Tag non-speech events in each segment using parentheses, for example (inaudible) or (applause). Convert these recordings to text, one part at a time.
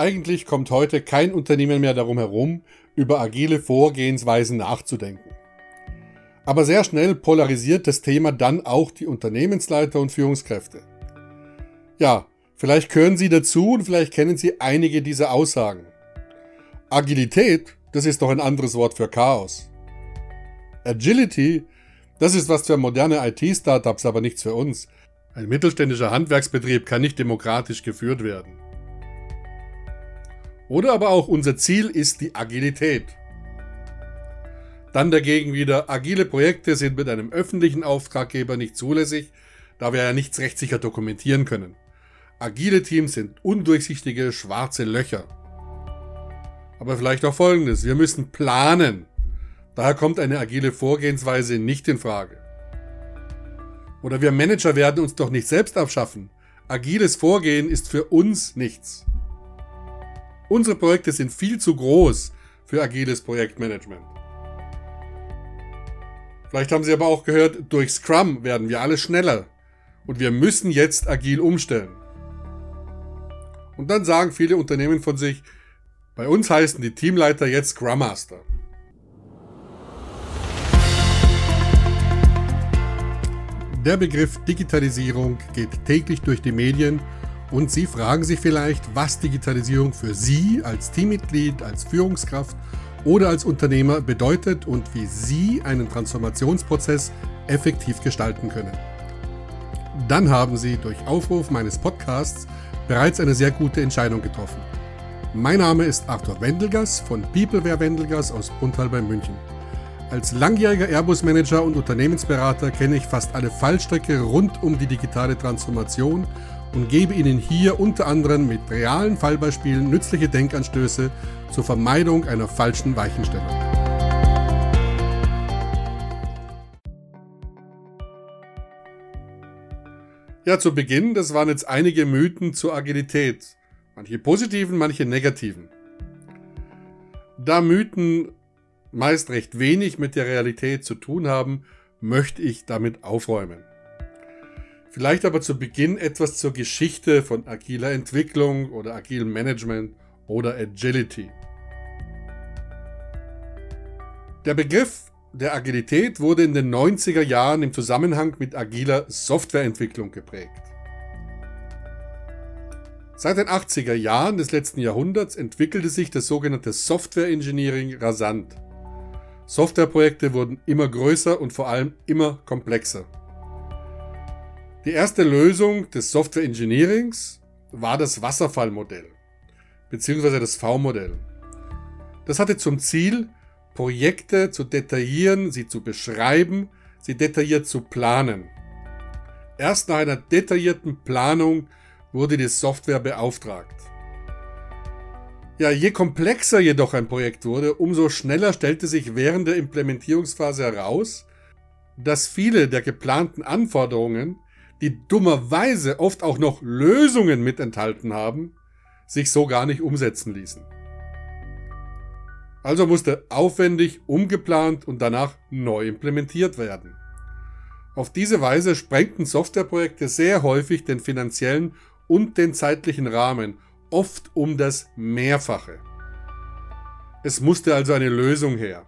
Eigentlich kommt heute kein Unternehmen mehr darum herum, über agile Vorgehensweisen nachzudenken. Aber sehr schnell polarisiert das Thema dann auch die Unternehmensleiter und Führungskräfte. Ja, vielleicht gehören Sie dazu und vielleicht kennen Sie einige dieser Aussagen. Agilität, das ist doch ein anderes Wort für Chaos. Agility, das ist was für moderne IT-Startups, aber nichts für uns. Ein mittelständischer Handwerksbetrieb kann nicht demokratisch geführt werden. Oder aber auch unser Ziel ist die Agilität. Dann dagegen wieder, agile Projekte sind mit einem öffentlichen Auftraggeber nicht zulässig, da wir ja nichts rechtssicher dokumentieren können. Agile Teams sind undurchsichtige schwarze Löcher. Aber vielleicht auch folgendes, wir müssen planen. Daher kommt eine agile Vorgehensweise nicht in Frage. Oder wir Manager werden uns doch nicht selbst abschaffen. Agiles Vorgehen ist für uns nichts. Unsere Projekte sind viel zu groß für agiles Projektmanagement. Vielleicht haben Sie aber auch gehört, durch Scrum werden wir alle schneller und wir müssen jetzt agil umstellen. Und dann sagen viele Unternehmen von sich, bei uns heißen die Teamleiter jetzt Scrum Master. Der Begriff Digitalisierung geht täglich durch die Medien und Sie fragen sich vielleicht, was Digitalisierung für Sie als Teammitglied, als Führungskraft oder als Unternehmer bedeutet und wie Sie einen Transformationsprozess effektiv gestalten können. Dann haben Sie durch Aufruf meines Podcasts bereits eine sehr gute Entscheidung getroffen. Mein Name ist Arthur Wendelgas von Peopleware Wendelgas aus Bruntal bei München. Als langjähriger Airbus-Manager und Unternehmensberater kenne ich fast alle Fallstricke rund um die digitale Transformation und gebe Ihnen hier unter anderem mit realen Fallbeispielen nützliche Denkanstöße zur Vermeidung einer falschen Weichenstellung. Ja, zu Beginn, das waren jetzt einige Mythen zur Agilität. Manche positiven, manche negativen. Da Mythen meist recht wenig mit der Realität zu tun haben, möchte ich damit aufräumen. Vielleicht aber zu Beginn etwas zur Geschichte von agiler Entwicklung oder agilem Management oder Agility. Der Begriff der Agilität wurde in den 90er Jahren im Zusammenhang mit agiler Softwareentwicklung geprägt. Seit den 80er Jahren des letzten Jahrhunderts entwickelte sich das sogenannte Software Engineering rasant. Softwareprojekte wurden immer größer und vor allem immer komplexer. Die erste Lösung des Software Engineerings war das Wasserfallmodell bzw. das V-Modell. Das hatte zum Ziel, Projekte zu detaillieren, sie zu beschreiben, sie detailliert zu planen. Erst nach einer detaillierten Planung wurde die Software beauftragt. Ja, je komplexer jedoch ein Projekt wurde, umso schneller stellte sich während der Implementierungsphase heraus, dass viele der geplanten Anforderungen die dummerweise oft auch noch Lösungen mit enthalten haben, sich so gar nicht umsetzen ließen. Also musste aufwendig umgeplant und danach neu implementiert werden. Auf diese Weise sprengten Softwareprojekte sehr häufig den finanziellen und den zeitlichen Rahmen, oft um das Mehrfache. Es musste also eine Lösung her.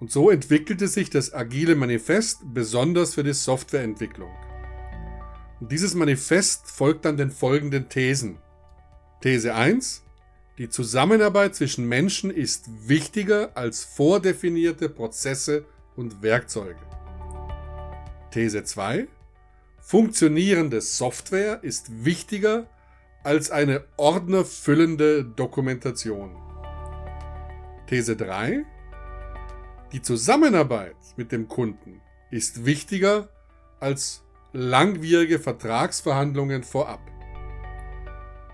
Und so entwickelte sich das agile Manifest besonders für die Softwareentwicklung. Und dieses Manifest folgt dann den folgenden Thesen. These 1. Die Zusammenarbeit zwischen Menschen ist wichtiger als vordefinierte Prozesse und Werkzeuge. These 2. Funktionierende Software ist wichtiger als eine ordnerfüllende Dokumentation. These 3. Die Zusammenarbeit mit dem Kunden ist wichtiger als langwierige Vertragsverhandlungen vorab.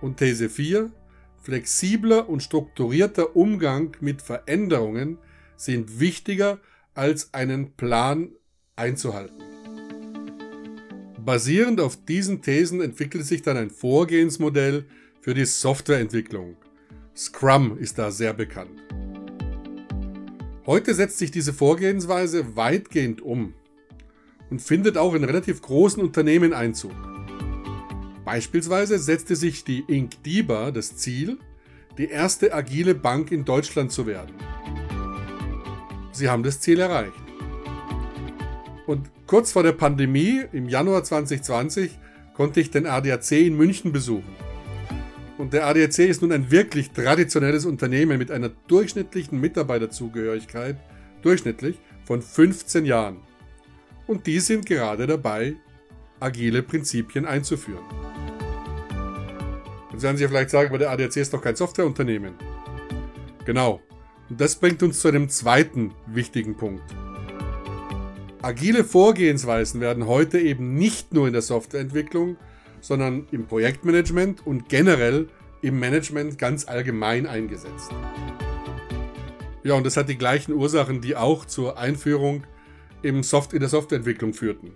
Und These 4. Flexibler und strukturierter Umgang mit Veränderungen sind wichtiger als einen Plan einzuhalten. Basierend auf diesen Thesen entwickelt sich dann ein Vorgehensmodell für die Softwareentwicklung. Scrum ist da sehr bekannt. Heute setzt sich diese Vorgehensweise weitgehend um und findet auch in relativ großen Unternehmen Einzug. Beispielsweise setzte sich die Inc. DIBA das Ziel, die erste agile Bank in Deutschland zu werden. Sie haben das Ziel erreicht. Und kurz vor der Pandemie, im Januar 2020, konnte ich den ADAC in München besuchen. Und der ADAC ist nun ein wirklich traditionelles Unternehmen mit einer durchschnittlichen Mitarbeiterzugehörigkeit, durchschnittlich, von 15 Jahren. Und die sind gerade dabei, agile Prinzipien einzuführen. Jetzt werden Sie vielleicht sagen, aber der ADAC ist doch kein Softwareunternehmen. Genau. Und das bringt uns zu einem zweiten wichtigen Punkt. Agile Vorgehensweisen werden heute eben nicht nur in der Softwareentwicklung, sondern im Projektmanagement und generell im Management ganz allgemein eingesetzt. Ja, und das hat die gleichen Ursachen, die auch zur Einführung im Soft in der Softwareentwicklung führten.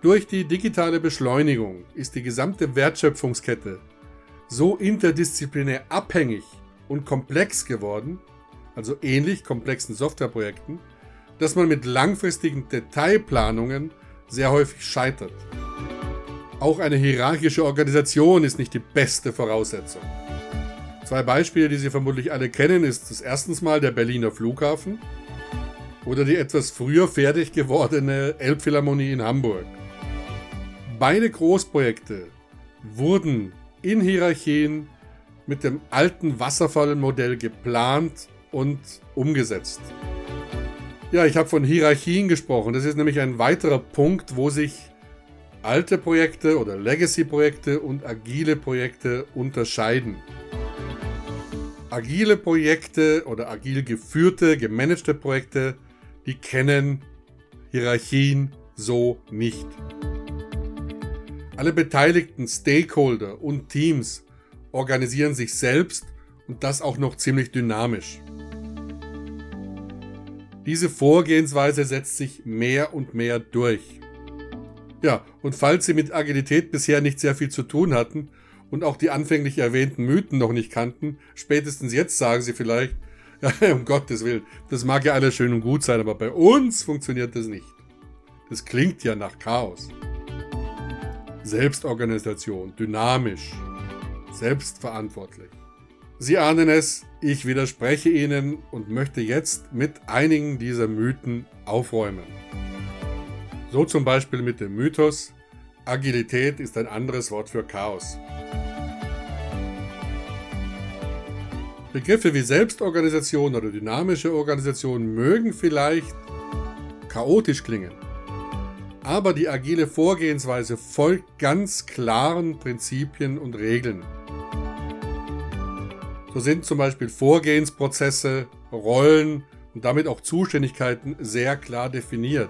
Durch die digitale Beschleunigung ist die gesamte Wertschöpfungskette so interdisziplinär abhängig und komplex geworden, also ähnlich komplexen Softwareprojekten, dass man mit langfristigen Detailplanungen sehr häufig scheitert. Auch eine hierarchische Organisation ist nicht die beste Voraussetzung. Zwei Beispiele, die Sie vermutlich alle kennen, ist das erstens mal der Berliner Flughafen oder die etwas früher fertig gewordene Elbphilharmonie in Hamburg. Beide Großprojekte wurden in Hierarchien mit dem alten Wasserfallmodell geplant und umgesetzt. Ja, ich habe von Hierarchien gesprochen. Das ist nämlich ein weiterer Punkt, wo sich alte Projekte oder Legacy-Projekte und agile Projekte unterscheiden. Agile Projekte oder agil geführte, gemanagte Projekte, die kennen Hierarchien so nicht. Alle beteiligten Stakeholder und Teams organisieren sich selbst und das auch noch ziemlich dynamisch. Diese Vorgehensweise setzt sich mehr und mehr durch. Ja, und falls Sie mit Agilität bisher nicht sehr viel zu tun hatten und auch die anfänglich erwähnten Mythen noch nicht kannten, spätestens jetzt sagen Sie vielleicht, ja, (laughs) um Gottes Willen, das mag ja alles schön und gut sein, aber bei uns funktioniert das nicht. Das klingt ja nach Chaos. Selbstorganisation, dynamisch, selbstverantwortlich. Sie ahnen es, ich widerspreche Ihnen und möchte jetzt mit einigen dieser Mythen aufräumen. So zum Beispiel mit dem Mythos, Agilität ist ein anderes Wort für Chaos. Begriffe wie Selbstorganisation oder dynamische Organisation mögen vielleicht chaotisch klingen, aber die agile Vorgehensweise folgt ganz klaren Prinzipien und Regeln. So sind zum Beispiel Vorgehensprozesse, Rollen und damit auch Zuständigkeiten sehr klar definiert.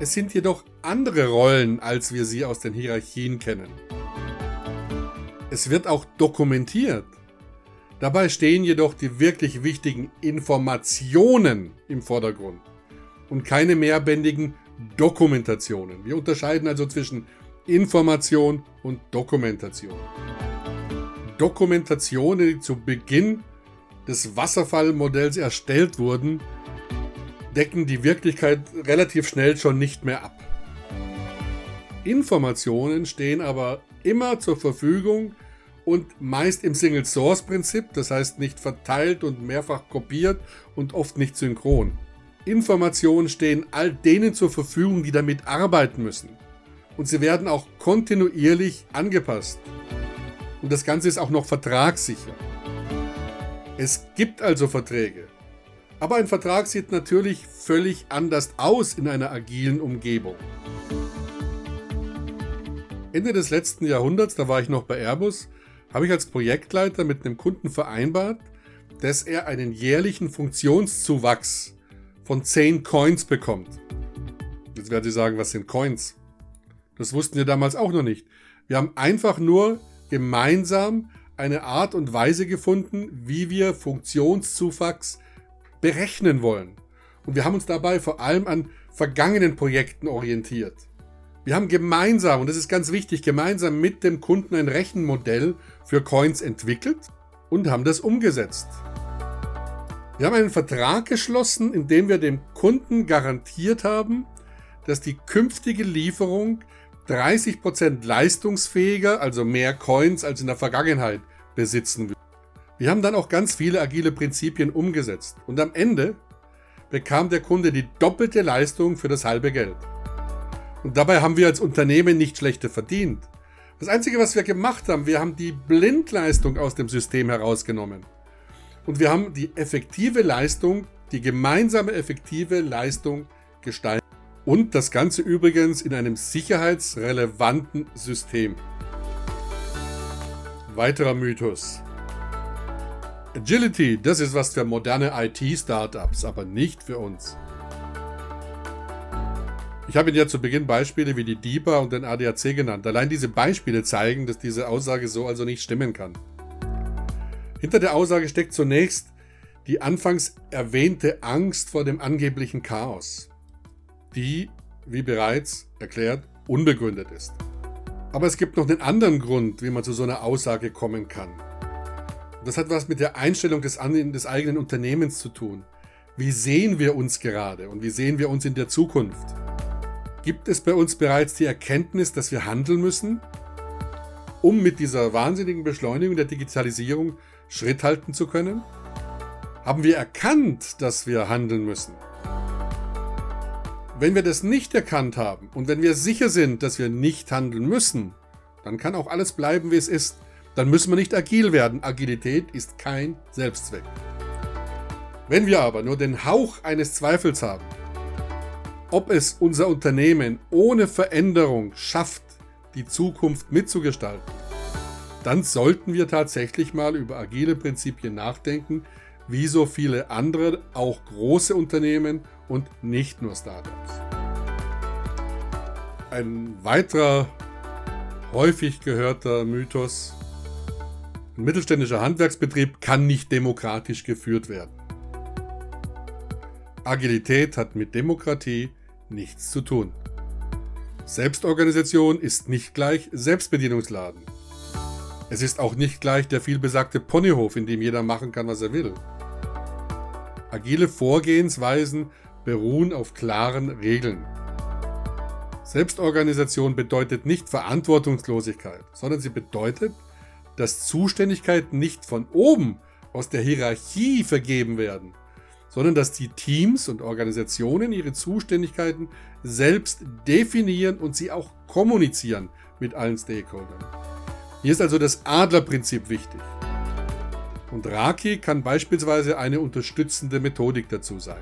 Es sind jedoch andere Rollen, als wir sie aus den Hierarchien kennen. Es wird auch dokumentiert. Dabei stehen jedoch die wirklich wichtigen Informationen im Vordergrund und keine mehrbändigen Dokumentationen. Wir unterscheiden also zwischen Information und Dokumentation. Dokumentationen, die zu Beginn des Wasserfallmodells erstellt wurden, decken die Wirklichkeit relativ schnell schon nicht mehr ab. Informationen stehen aber immer zur Verfügung und meist im Single-Source-Prinzip, das heißt nicht verteilt und mehrfach kopiert und oft nicht synchron. Informationen stehen all denen zur Verfügung, die damit arbeiten müssen. Und sie werden auch kontinuierlich angepasst. Und das Ganze ist auch noch vertragssicher. Es gibt also Verträge. Aber ein Vertrag sieht natürlich völlig anders aus in einer agilen Umgebung. Ende des letzten Jahrhunderts, da war ich noch bei Airbus, habe ich als Projektleiter mit einem Kunden vereinbart, dass er einen jährlichen Funktionszuwachs von 10 Coins bekommt. Jetzt werden Sie sagen, was sind Coins? Das wussten wir damals auch noch nicht. Wir haben einfach nur gemeinsam eine Art und Weise gefunden, wie wir Funktionszuwachs berechnen wollen. Und wir haben uns dabei vor allem an vergangenen Projekten orientiert. Wir haben gemeinsam, und das ist ganz wichtig, gemeinsam mit dem Kunden ein Rechenmodell für Coins entwickelt und haben das umgesetzt. Wir haben einen Vertrag geschlossen, in dem wir dem Kunden garantiert haben, dass die künftige Lieferung 30% leistungsfähiger, also mehr Coins als in der Vergangenheit, besitzen. Wir haben dann auch ganz viele agile Prinzipien umgesetzt und am Ende bekam der Kunde die doppelte Leistung für das halbe Geld. Und dabei haben wir als Unternehmen nicht schlechter verdient. Das Einzige, was wir gemacht haben, wir haben die Blindleistung aus dem System herausgenommen. Und wir haben die effektive Leistung, die gemeinsame effektive Leistung gestaltet. Und das Ganze übrigens in einem sicherheitsrelevanten System. Weiterer Mythos. Agility, das ist was für moderne IT-Startups, aber nicht für uns. Ich habe Ihnen ja zu Beginn Beispiele wie die DIBA und den ADAC genannt. Allein diese Beispiele zeigen, dass diese Aussage so also nicht stimmen kann. Hinter der Aussage steckt zunächst die anfangs erwähnte Angst vor dem angeblichen Chaos, die, wie bereits erklärt, unbegründet ist. Aber es gibt noch einen anderen Grund, wie man zu so einer Aussage kommen kann. Das hat was mit der Einstellung des, des eigenen Unternehmens zu tun. Wie sehen wir uns gerade und wie sehen wir uns in der Zukunft? Gibt es bei uns bereits die Erkenntnis, dass wir handeln müssen, um mit dieser wahnsinnigen Beschleunigung der Digitalisierung Schritt halten zu können? Haben wir erkannt, dass wir handeln müssen? Wenn wir das nicht erkannt haben und wenn wir sicher sind, dass wir nicht handeln müssen, dann kann auch alles bleiben, wie es ist dann müssen wir nicht agil werden. Agilität ist kein Selbstzweck. Wenn wir aber nur den Hauch eines Zweifels haben, ob es unser Unternehmen ohne Veränderung schafft, die Zukunft mitzugestalten, dann sollten wir tatsächlich mal über agile Prinzipien nachdenken, wie so viele andere, auch große Unternehmen und nicht nur Startups. Ein weiterer häufig gehörter Mythos ein mittelständischer Handwerksbetrieb kann nicht demokratisch geführt werden. Agilität hat mit Demokratie nichts zu tun. Selbstorganisation ist nicht gleich Selbstbedienungsladen. Es ist auch nicht gleich der vielbesagte Ponyhof, in dem jeder machen kann, was er will. Agile Vorgehensweisen beruhen auf klaren Regeln. Selbstorganisation bedeutet nicht Verantwortungslosigkeit, sondern sie bedeutet, dass Zuständigkeiten nicht von oben aus der Hierarchie vergeben werden, sondern dass die Teams und Organisationen ihre Zuständigkeiten selbst definieren und sie auch kommunizieren mit allen Stakeholdern. Hier ist also das Adlerprinzip wichtig. Und Raki kann beispielsweise eine unterstützende Methodik dazu sein.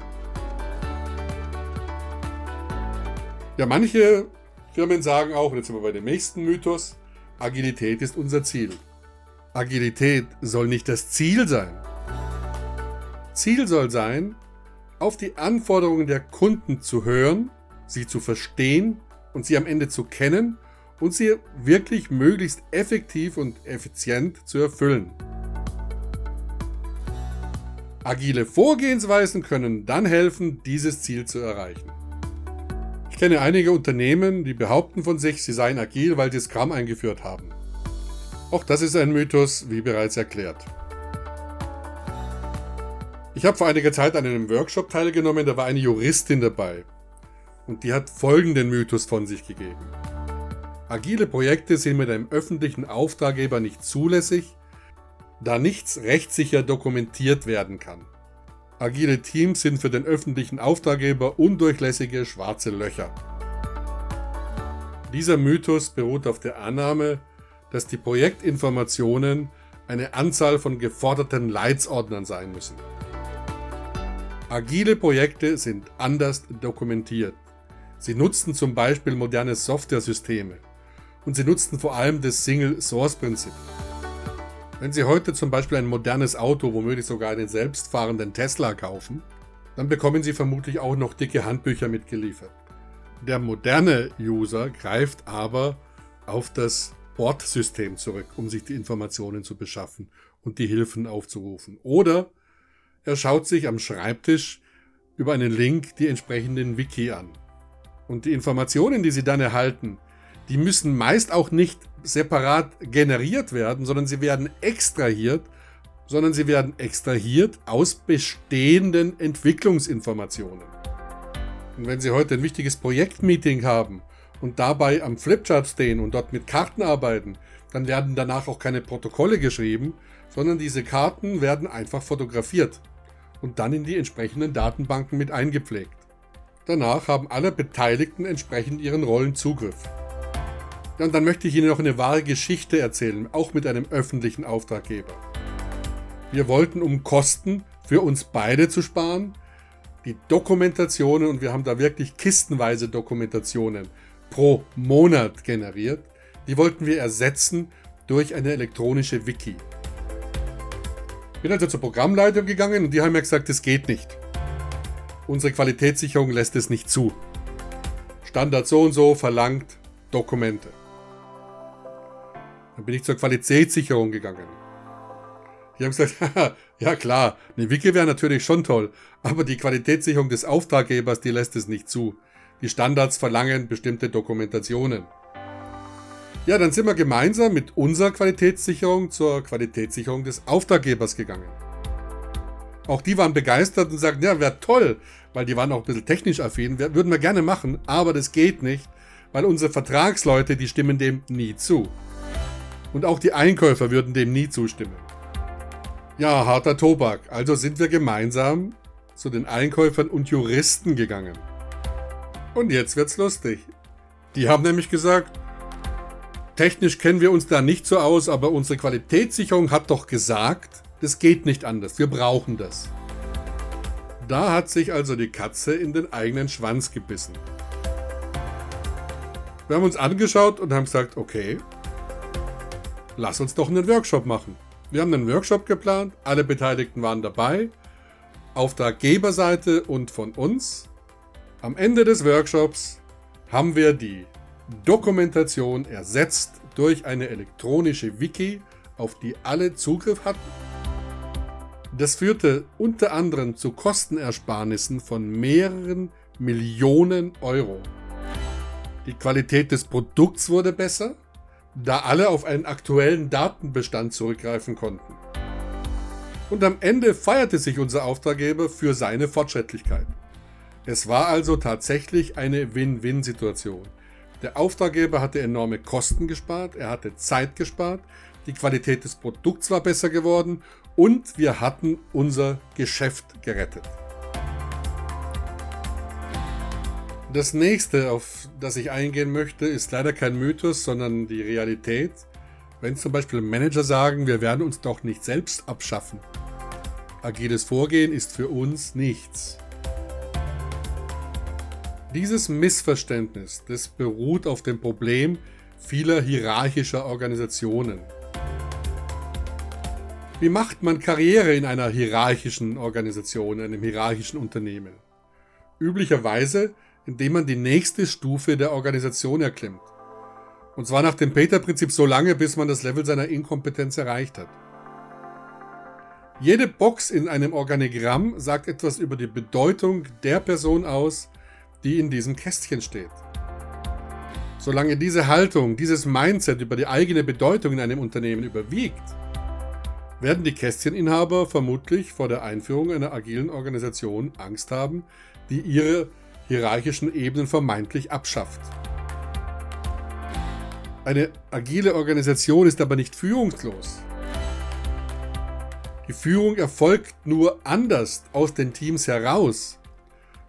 Ja, manche Firmen sagen auch, jetzt sind wir bei dem nächsten Mythos, Agilität ist unser Ziel. Agilität soll nicht das Ziel sein. Ziel soll sein, auf die Anforderungen der Kunden zu hören, sie zu verstehen und sie am Ende zu kennen und sie wirklich möglichst effektiv und effizient zu erfüllen. Agile Vorgehensweisen können dann helfen, dieses Ziel zu erreichen. Ich kenne einige Unternehmen, die behaupten von sich, sie seien agil, weil sie Scrum eingeführt haben. Auch das ist ein Mythos, wie bereits erklärt. Ich habe vor einiger Zeit an einem Workshop teilgenommen, da war eine Juristin dabei. Und die hat folgenden Mythos von sich gegeben. Agile Projekte sind mit einem öffentlichen Auftraggeber nicht zulässig, da nichts rechtssicher dokumentiert werden kann. Agile Teams sind für den öffentlichen Auftraggeber undurchlässige schwarze Löcher. Dieser Mythos beruht auf der Annahme, dass die Projektinformationen eine Anzahl von geforderten Leitsordnern sein müssen. Agile Projekte sind anders dokumentiert. Sie nutzen zum Beispiel moderne Software-Systeme und sie nutzen vor allem das Single-Source-Prinzip. Wenn Sie heute zum Beispiel ein modernes Auto, womöglich sogar einen selbstfahrenden Tesla kaufen, dann bekommen Sie vermutlich auch noch dicke Handbücher mitgeliefert. Der moderne User greift aber auf das Bordsystem zurück, um sich die Informationen zu beschaffen und die Hilfen aufzurufen. Oder er schaut sich am Schreibtisch über einen Link die entsprechenden Wiki an. Und die Informationen, die Sie dann erhalten, die müssen meist auch nicht separat generiert werden, sondern sie werden extrahiert, sondern sie werden extrahiert aus bestehenden Entwicklungsinformationen. Und wenn Sie heute ein wichtiges Projektmeeting haben und dabei am Flipchart stehen und dort mit Karten arbeiten, dann werden danach auch keine Protokolle geschrieben, sondern diese Karten werden einfach fotografiert und dann in die entsprechenden Datenbanken mit eingepflegt. Danach haben alle Beteiligten entsprechend ihren Rollen Zugriff. Ja, und dann möchte ich Ihnen noch eine wahre Geschichte erzählen, auch mit einem öffentlichen Auftraggeber. Wir wollten, um Kosten für uns beide zu sparen, die Dokumentationen, und wir haben da wirklich kistenweise Dokumentationen pro Monat generiert, die wollten wir ersetzen durch eine elektronische Wiki. Bin also zur Programmleitung gegangen und die haben mir gesagt, das geht nicht. Unsere Qualitätssicherung lässt es nicht zu. Standard so und so verlangt Dokumente. Dann bin ich zur Qualitätssicherung gegangen. Die haben gesagt, (laughs) ja klar, eine Wiki wäre natürlich schon toll, aber die Qualitätssicherung des Auftraggebers, die lässt es nicht zu. Die Standards verlangen bestimmte Dokumentationen. Ja, dann sind wir gemeinsam mit unserer Qualitätssicherung zur Qualitätssicherung des Auftraggebers gegangen. Auch die waren begeistert und sagten, ja, wäre toll, weil die waren auch ein bisschen technisch affin, würden wir gerne machen, aber das geht nicht, weil unsere Vertragsleute, die stimmen dem nie zu. Und auch die Einkäufer würden dem nie zustimmen. Ja, harter Tobak. Also sind wir gemeinsam zu den Einkäufern und Juristen gegangen. Und jetzt wird's lustig. Die haben nämlich gesagt, Technisch kennen wir uns da nicht so aus, aber unsere Qualitätssicherung hat doch gesagt, das geht nicht anders, wir brauchen das. Da hat sich also die Katze in den eigenen Schwanz gebissen. Wir haben uns angeschaut und haben gesagt, okay, lass uns doch einen Workshop machen. Wir haben einen Workshop geplant, alle Beteiligten waren dabei, Auftraggeberseite und von uns. Am Ende des Workshops haben wir die Dokumentation ersetzt durch eine elektronische Wiki, auf die alle Zugriff hatten. Das führte unter anderem zu Kostenersparnissen von mehreren Millionen Euro. Die Qualität des Produkts wurde besser, da alle auf einen aktuellen Datenbestand zurückgreifen konnten. Und am Ende feierte sich unser Auftraggeber für seine Fortschrittlichkeit. Es war also tatsächlich eine Win-Win-Situation. Der Auftraggeber hatte enorme Kosten gespart, er hatte Zeit gespart, die Qualität des Produkts war besser geworden und wir hatten unser Geschäft gerettet. Das nächste, auf das ich eingehen möchte, ist leider kein Mythos, sondern die Realität. Wenn zum Beispiel Manager sagen, wir werden uns doch nicht selbst abschaffen. Agiles Vorgehen ist für uns nichts. Dieses Missverständnis, das beruht auf dem Problem vieler hierarchischer Organisationen. Wie macht man Karriere in einer hierarchischen Organisation, einem hierarchischen Unternehmen? Üblicherweise, indem man die nächste Stufe der Organisation erklimmt. Und zwar nach dem Peter-Prinzip so lange, bis man das Level seiner Inkompetenz erreicht hat. Jede Box in einem Organigramm sagt etwas über die Bedeutung der Person aus, die in diesem Kästchen steht. Solange diese Haltung, dieses Mindset über die eigene Bedeutung in einem Unternehmen überwiegt, werden die Kästcheninhaber vermutlich vor der Einführung einer agilen Organisation Angst haben, die ihre hierarchischen Ebenen vermeintlich abschafft. Eine agile Organisation ist aber nicht führungslos. Die Führung erfolgt nur anders aus den Teams heraus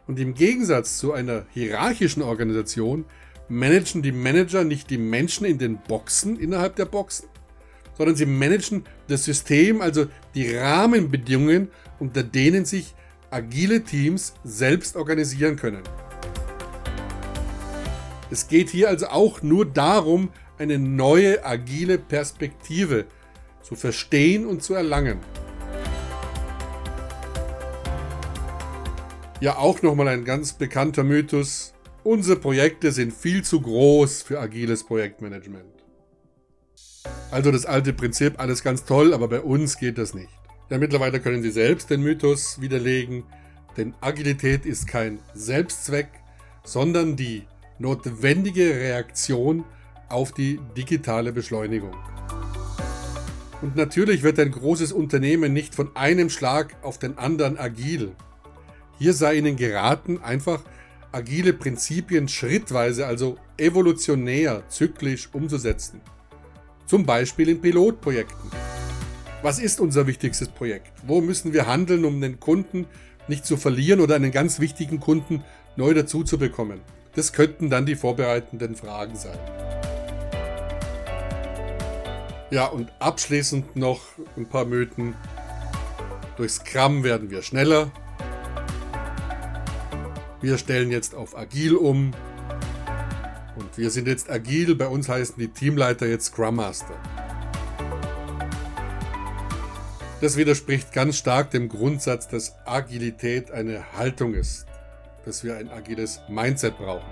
und im Gegensatz zu einer hierarchischen Organisation managen die Manager nicht die Menschen in den Boxen innerhalb der Boxen, sondern sie managen das System, also die Rahmenbedingungen, unter denen sich agile Teams selbst organisieren können. Es geht hier also auch nur darum, eine neue agile Perspektive zu verstehen und zu erlangen. Ja, auch nochmal ein ganz bekannter Mythos. Unsere Projekte sind viel zu groß für agiles Projektmanagement. Also das alte Prinzip, alles ganz toll, aber bei uns geht das nicht. Ja, mittlerweile können Sie selbst den Mythos widerlegen, denn Agilität ist kein Selbstzweck, sondern die notwendige Reaktion auf die digitale Beschleunigung. Und natürlich wird ein großes Unternehmen nicht von einem Schlag auf den anderen agil. Hier sei ihnen geraten, einfach agile Prinzipien schrittweise, also evolutionär, zyklisch umzusetzen. zum Beispiel in Pilotprojekten. Was ist unser wichtigstes Projekt? Wo müssen wir handeln, um den Kunden nicht zu verlieren oder einen ganz wichtigen Kunden neu dazu zu bekommen? Das könnten dann die vorbereitenden Fragen sein. Ja, und abschließend noch ein paar Mythen. Durch Scrum werden wir schneller. Wir stellen jetzt auf Agil um. Und wir sind jetzt agil. Bei uns heißen die Teamleiter jetzt Scrum Master. Das widerspricht ganz stark dem Grundsatz, dass Agilität eine Haltung ist, dass wir ein agiles Mindset brauchen.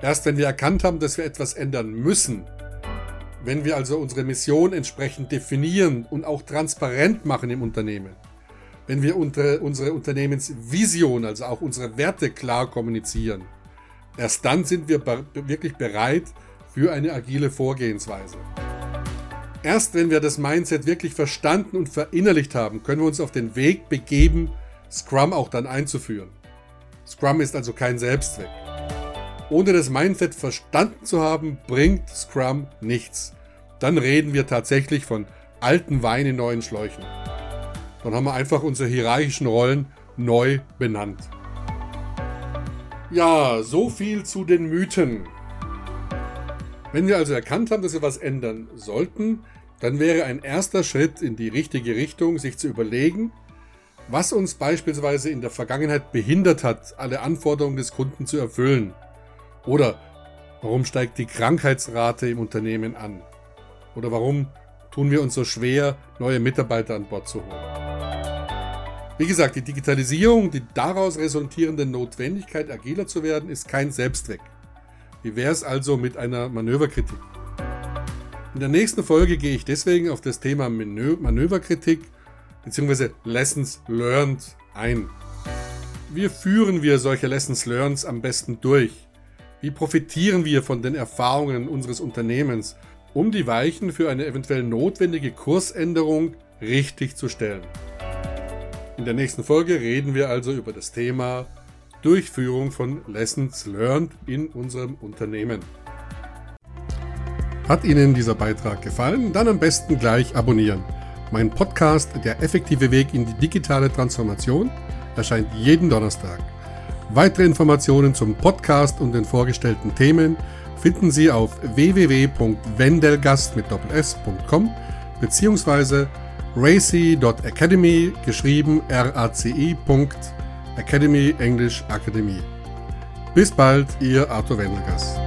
Erst wenn wir erkannt haben, dass wir etwas ändern müssen, wenn wir also unsere Mission entsprechend definieren und auch transparent machen im Unternehmen, wenn wir unsere Unternehmensvision, also auch unsere Werte klar kommunizieren, erst dann sind wir wirklich bereit für eine agile Vorgehensweise. Erst wenn wir das Mindset wirklich verstanden und verinnerlicht haben, können wir uns auf den Weg begeben, Scrum auch dann einzuführen. Scrum ist also kein Selbstzweck. Ohne das Mindset verstanden zu haben, bringt Scrum nichts. Dann reden wir tatsächlich von alten Wein in neuen Schläuchen. Dann haben wir einfach unsere hierarchischen Rollen neu benannt. Ja, so viel zu den Mythen. Wenn wir also erkannt haben, dass wir was ändern sollten, dann wäre ein erster Schritt in die richtige Richtung, sich zu überlegen, was uns beispielsweise in der Vergangenheit behindert hat, alle Anforderungen des Kunden zu erfüllen. Oder warum steigt die Krankheitsrate im Unternehmen an? Oder warum tun wir uns so schwer, neue Mitarbeiter an Bord zu holen? Wie gesagt, die Digitalisierung, die daraus resultierende Notwendigkeit, agiler zu werden, ist kein Selbstzweck. Wie wäre es also mit einer Manöverkritik? In der nächsten Folge gehe ich deswegen auf das Thema Manö Manöverkritik bzw. Lessons Learned ein. Wie führen wir solche Lessons Learned am besten durch? Wie profitieren wir von den Erfahrungen unseres Unternehmens, um die Weichen für eine eventuell notwendige Kursänderung richtig zu stellen? In der nächsten Folge reden wir also über das Thema Durchführung von Lessons Learned in unserem Unternehmen. Hat Ihnen dieser Beitrag gefallen? Dann am besten gleich abonnieren. Mein Podcast Der effektive Weg in die digitale Transformation erscheint jeden Donnerstag. Weitere Informationen zum Podcast und den vorgestellten Themen finden Sie auf www.wendelgast mit doppels.com bzw. racy.academy geschrieben raci.com Academy English Akademie. Bis bald, Ihr Arthur Wendelgas.